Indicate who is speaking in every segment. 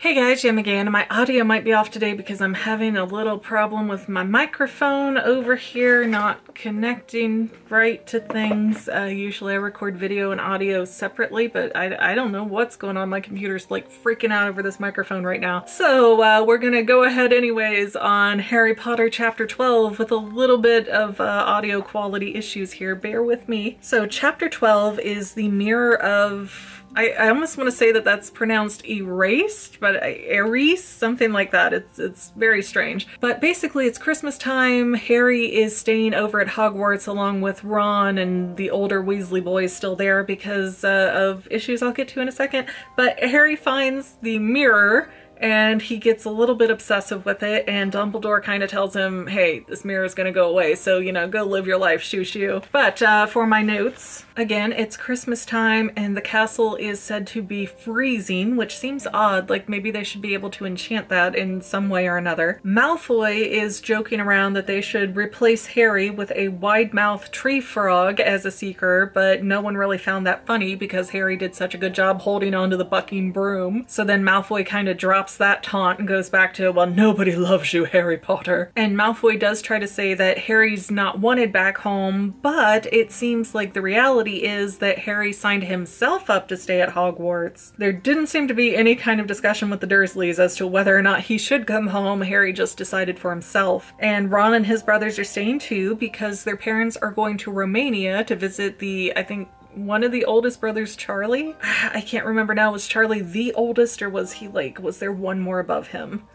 Speaker 1: Hey guys, Jem again. My audio might be off today because I'm having a little problem with my microphone over here not connecting right to things. Uh, usually I record video and audio separately, but I, I don't know what's going on. My computer's like freaking out over this microphone right now. So uh, we're gonna go ahead anyways on Harry Potter chapter 12 with a little bit of uh, audio quality issues here. Bear with me. So chapter 12 is the mirror of I, I almost want to say that that's pronounced erased, but erase, something like that. It's it's very strange. But basically, it's Christmas time. Harry is staying over at Hogwarts along with Ron and the older Weasley boys still there because uh, of issues I'll get to in a second. But Harry finds the mirror and he gets a little bit obsessive with it and Dumbledore kind of tells him, hey, this mirror is gonna go away, so, you know, go live your life, shoo shoo. But uh, for my notes, again, it's Christmas time and the castle is said to be freezing, which seems odd, like maybe they should be able to enchant that in some way or another. Malfoy is joking around that they should replace Harry with a wide-mouthed tree frog as a seeker, but no one really found that funny because Harry did such a good job holding onto the bucking broom. So then Malfoy kind of drops drops that taunt and goes back to, well, nobody loves you, Harry Potter. And Malfoy does try to say that Harry's not wanted back home, but it seems like the reality is that Harry signed himself up to stay at Hogwarts. There didn't seem to be any kind of discussion with the Dursleys as to whether or not he should come home. Harry just decided for himself. And Ron and his brothers are staying too because their parents are going to Romania to visit the, I think, one of the oldest brothers, Charlie. I can't remember now, was Charlie the oldest or was he like, was there one more above him?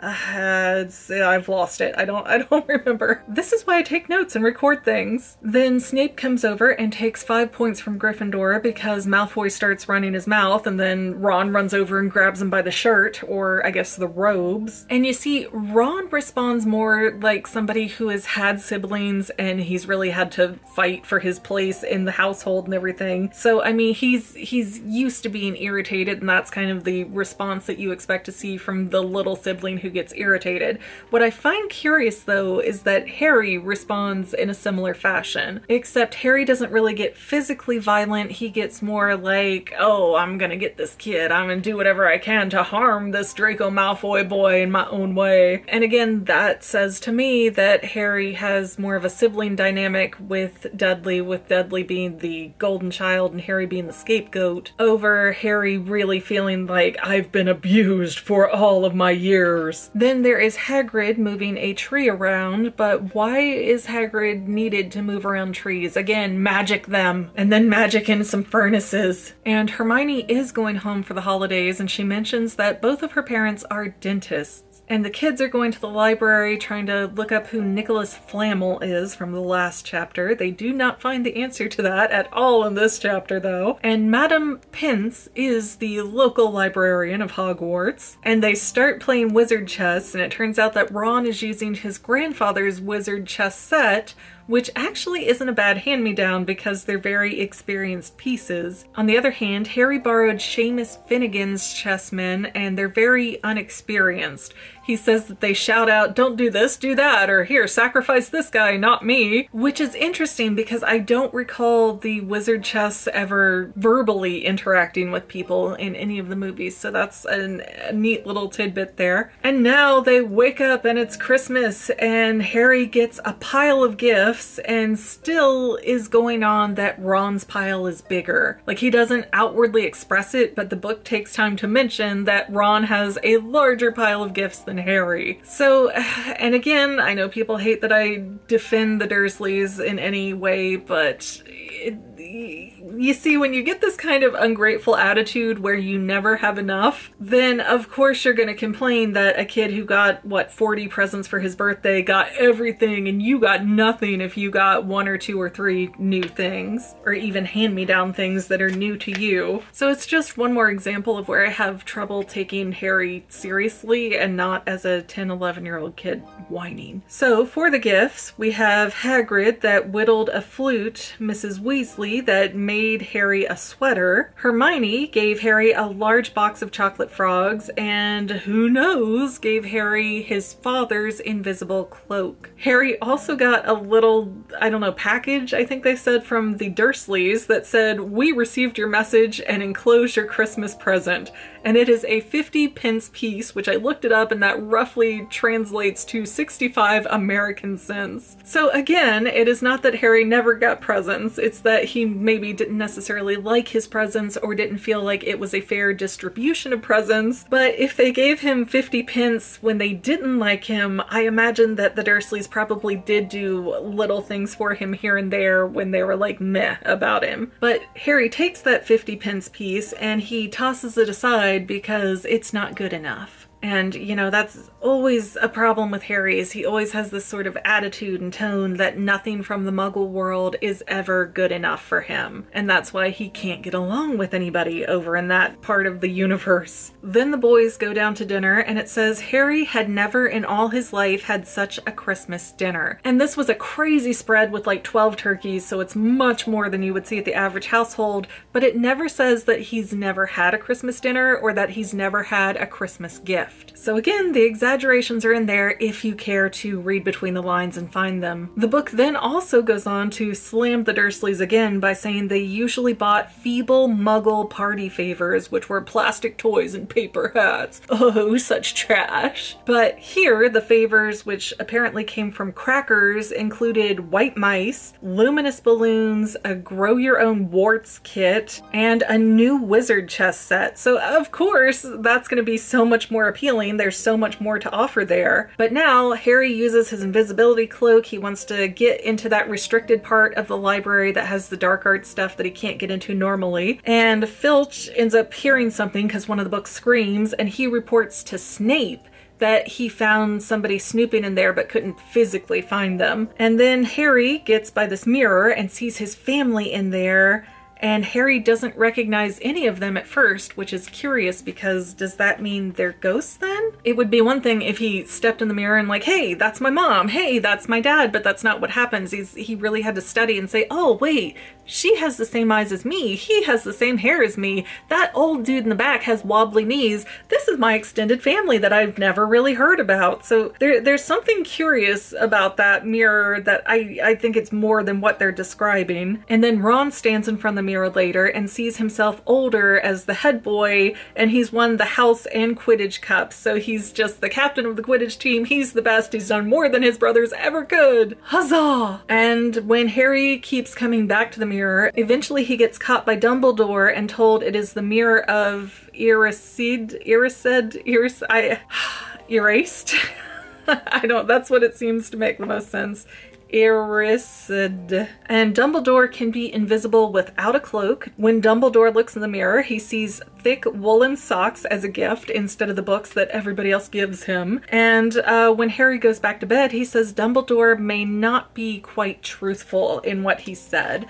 Speaker 1: Uh, I've lost it. I don't I don't remember. This is why I take notes and record things. Then Snape comes over and takes five points from Gryffindor because Malfoy starts running his mouth and then Ron runs over and grabs him by the shirt or I guess the robes. And you see Ron responds more like somebody who has had siblings and he's really had to fight for his place in the household and everything. So I mean he's he's used to being irritated and that's kind of the response that you expect to see from the little sibling who gets irritated. What I find curious though is that Harry responds in a similar fashion, except Harry doesn't really get physically violent. He gets more like, oh, I'm gonna get this kid. I'm gonna do whatever I can to harm this Draco Malfoy boy in my own way. And again, that says to me that Harry has more of a sibling dynamic with Dudley, with Dudley being the golden child and Harry being the scapegoat, over Harry really feeling like I've been abused for all of my years then there is Hagrid moving a tree around, but why is Hagrid needed to move around trees? Again, magic them, and then magic in some furnaces. And Hermione is going home for the holidays, and she mentions that both of her parents are dentists. And the kids are going to the library trying to look up who Nicholas Flamel is from the last chapter. They do not find the answer to that at all in this chapter though. And Madame Pince is the local librarian of Hogwarts. And they start playing wizard chess and it turns out that Ron is using his grandfather's wizard chess set which actually isn't a bad hand-me-down because they're very experienced pieces. On the other hand, Harry borrowed Seamus Finnigan's chessmen and they're very unexperienced he says that they shout out, don't do this, do that, or here, sacrifice this guy, not me. Which is interesting because I don't recall the wizard chess ever verbally interacting with people in any of the movies, so that's a neat little tidbit there. And now they wake up and it's Christmas and Harry gets a pile of gifts and still is going on that Ron's pile is bigger. Like he doesn't outwardly express it, but the book takes time to mention that Ron has a larger pile of gifts than Harry. So, and again, I know people hate that I defend the Dursleys in any way, but it, you see, when you get this kind of ungrateful attitude where you never have enough, then of course you're going to complain that a kid who got, what, 40 presents for his birthday got everything and you got nothing if you got one or two or three new things, or even hand-me-down things that are new to you. So it's just one more example of where I have trouble taking Harry seriously and not as a 10, 11 year old kid whining. So for the gifts, we have Hagrid that whittled a flute, Mrs. Weasley that made made Harry a sweater. Hermione gave Harry a large box of chocolate frogs, and who knows, gave Harry his father's invisible cloak. Harry also got a little, I don't know, package, I think they said, from the Dursleys that said, We received your message and enclosed your Christmas present. And it is a 50 pence piece, which I looked it up, and that roughly translates to 65 American cents. So again, it is not that Harry never got presents, it's that he maybe didn't necessarily like his presents or didn't feel like it was a fair distribution of presents. But if they gave him 50 pence when they didn't like him, I imagine that the Dursleys probably did do little things for him here and there when they were like meh about him. But Harry takes that 50 pence piece and he tosses it aside because it's not good enough. And, you know, that's always a problem with Harry is he always has this sort of attitude and tone that nothing from the muggle world is ever good enough for him. And that's why he can't get along with anybody over in that part of the universe. Then the boys go down to dinner and it says Harry had never in all his life had such a Christmas dinner. And this was a crazy spread with like 12 turkeys, so it's much more than you would see at the average household, but it never says that he's never had a Christmas dinner or that he's never had a Christmas gift. So again, the exaggerations are in there if you care to read between the lines and find them. The book then also goes on to slam the Dursleys again by saying they usually bought feeble muggle party favors, which were plastic toys and paper hats. Oh, such trash. But here, the favors, which apparently came from crackers, included white mice, luminous balloons, a grow your own warts kit, and a new wizard chess set. So of course, that's going to be so much more appealing appealing. There's so much more to offer there. But now Harry uses his invisibility cloak. He wants to get into that restricted part of the library that has the dark art stuff that he can't get into normally. And Filch ends up hearing something because one of the books screams and he reports to Snape that he found somebody snooping in there but couldn't physically find them. And then Harry gets by this mirror and sees his family in there and Harry doesn't recognize any of them at first, which is curious because does that mean they're ghosts then? It would be one thing if he stepped in the mirror and like, hey, that's my mom, hey, that's my dad, but that's not what happens. He's he really had to study and say, oh wait, she has the same eyes as me. He has the same hair as me. That old dude in the back has wobbly knees. This is my extended family that I've never really heard about. So there, there's something curious about that mirror that I, I think it's more than what they're describing. And then Ron stands in front of the mirror later and sees himself older as the head boy and he's won the house and Quidditch cups. So he's just the captain of the Quidditch team. He's the best. He's done more than his brothers ever could. Huzzah! And when Harry keeps coming back to the mirror. Eventually he gets caught by Dumbledore and told it is the mirror of Irised, Irised, Iris, I, erased. I don't, that's what it seems to make the most sense. Irised. And Dumbledore can be invisible without a cloak. When Dumbledore looks in the mirror, he sees thick woolen socks as a gift instead of the books that everybody else gives him. And uh, when Harry goes back to bed, he says Dumbledore may not be quite truthful in what he said.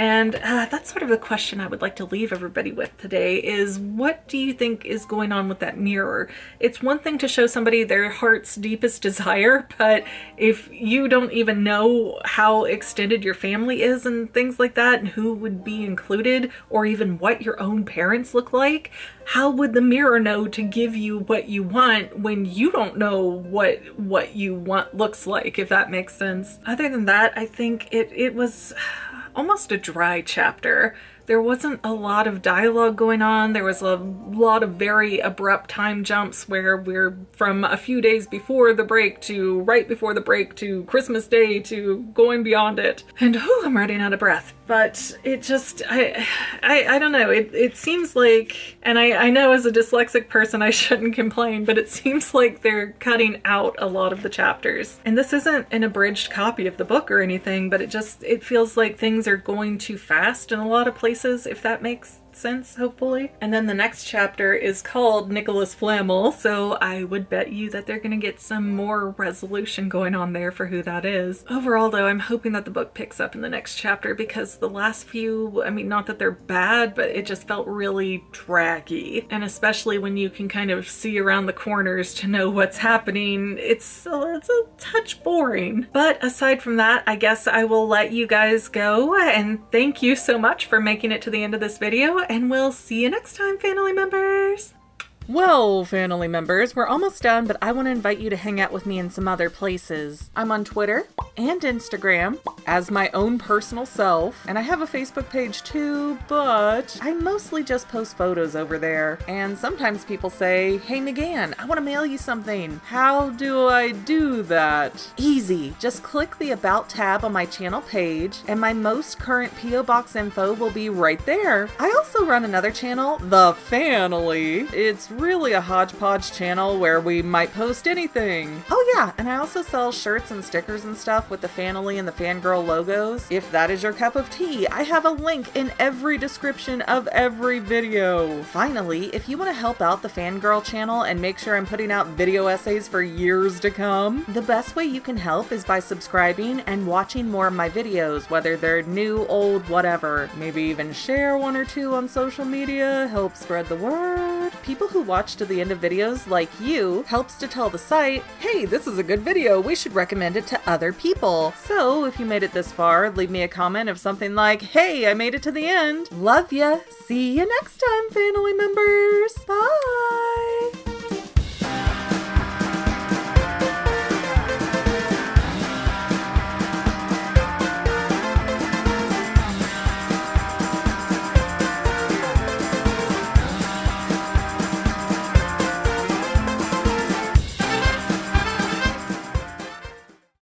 Speaker 1: And uh, that's sort of the question I would like to leave everybody with today is what do you think is going on with that mirror? It's one thing to show somebody their heart's deepest desire, but if you don't even know how extended your family is and things like that and who would be included or even what your own parents look like, how would the mirror know to give you what you want when you don't know what what you want looks like, if that makes sense? Other than that, I think it, it was almost a dry chapter. There wasn't a lot of dialogue going on. There was a lot of very abrupt time jumps where we're from a few days before the break to right before the break to Christmas Day to going beyond it. And whew, I'm running out of breath. But it just, I, I, I don't know. It, it seems like, and I, I know as a dyslexic person I shouldn't complain, but it seems like they're cutting out a lot of the chapters. And this isn't an abridged copy of the book or anything, but it just, it feels like things are going too fast in a lot of places if that makes sense, hopefully. And then the next chapter is called Nicholas Flamel, so I would bet you that they're gonna get some more resolution going on there for who that is. Overall though, I'm hoping that the book picks up in the next chapter because The last few, I mean, not that they're bad, but it just felt really draggy. And especially when you can kind of see around the corners to know what's happening, it's, it's a touch boring. But aside from that, I guess I will let you guys go and thank you so much for making it to the end of this video and we'll see you next time, family members. Well, family members, we're almost done, but I want to invite you to hang out with me in some other places. I'm on Twitter and Instagram as my own personal self, and I have a Facebook page too, but I mostly just post photos over there. And sometimes people say, Hey Megan, I want to mail you something. How do I do that? Easy. Just click the About tab on my channel page, and my most current P.O. Box info will be right there. I also run another channel, The Family. It's really a hodgepodge channel where we might post anything. Oh yeah, and I also sell shirts and stickers and stuff with the Fanily and the Fangirl logos. If that is your cup of tea, I have a link in every description of every video. Finally, if you want to help out the Fangirl channel and make sure I'm putting out video essays for years to come, the best way you can help is by subscribing and watching more of my videos, whether they're new, old, whatever. Maybe even share one or two on social media, help spread the word. People who watch to the end of videos like you helps to tell the site, hey, this is a good video, we should recommend it to other people. So if you made it this far, leave me a comment of something like, hey, I made it to the end. Love ya. See ya next time, family members.